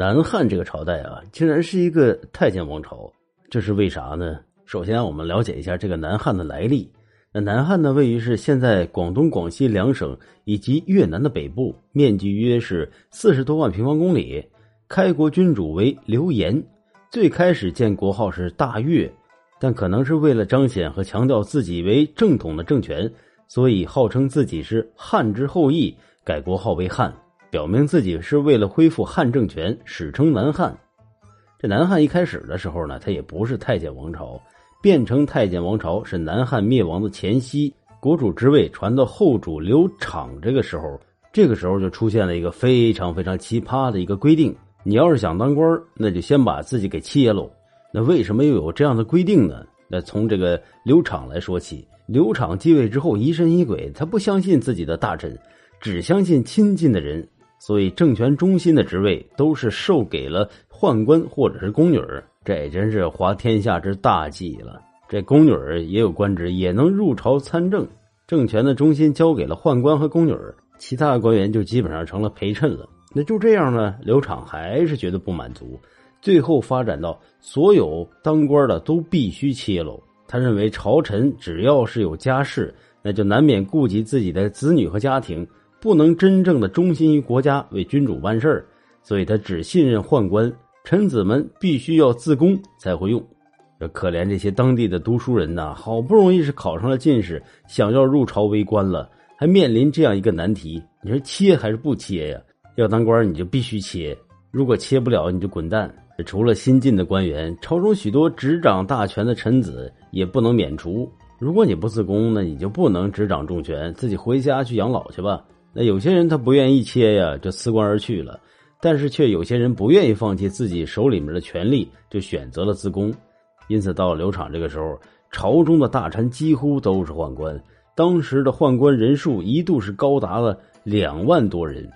南汉这个朝代啊，竟然是一个太监王朝，这是为啥呢？首先，我们了解一下这个南汉的来历。那南汉呢，位于是现在广东、广西两省以及越南的北部，面积约是四十多万平方公里。开国君主为刘延，最开始建国号是大越，但可能是为了彰显和强调自己为正统的政权，所以号称自己是汉之后裔，改国号为汉。表明自己是为了恢复汉政权，史称南汉。这南汉一开始的时候呢，它也不是太监王朝，变成太监王朝是南汉灭亡的前夕。国主之位传到后主刘昶这个时候，这个时候就出现了一个非常非常奇葩的一个规定：你要是想当官，那就先把自己给切喽。那为什么又有这样的规定呢？那从这个刘昶来说起，刘昶继位之后疑神疑鬼，他不相信自己的大臣，只相信亲近的人。所以，政权中心的职位都是授给了宦官或者是宫女儿这真是滑天下之大稽了。这宫女儿也有官职，也能入朝参政。政权的中心交给了宦官和宫女儿其他的官员就基本上成了陪衬了。那就这样呢？刘昶还是觉得不满足，最后发展到所有当官的都必须切喽。他认为朝臣只要是有家室，那就难免顾及自己的子女和家庭。不能真正的忠心于国家，为君主办事儿，所以他只信任宦官，臣子们必须要自宫才会用。这可怜这些当地的读书人呐，好不容易是考上了进士，想要入朝为官了，还面临这样一个难题：你说切还是不切呀？要当官你就必须切，如果切不了你就滚蛋。除了新进的官员，朝中许多执掌大权的臣子也不能免除。如果你不自宫，那你就不能执掌重权，自己回家去养老去吧。那有些人他不愿意切呀，就辞官而去了；但是却有些人不愿意放弃自己手里面的权利，就选择了自宫。因此，到了刘昶这个时候，朝中的大臣几乎都是宦官。当时的宦官人数一度是高达了两万多人。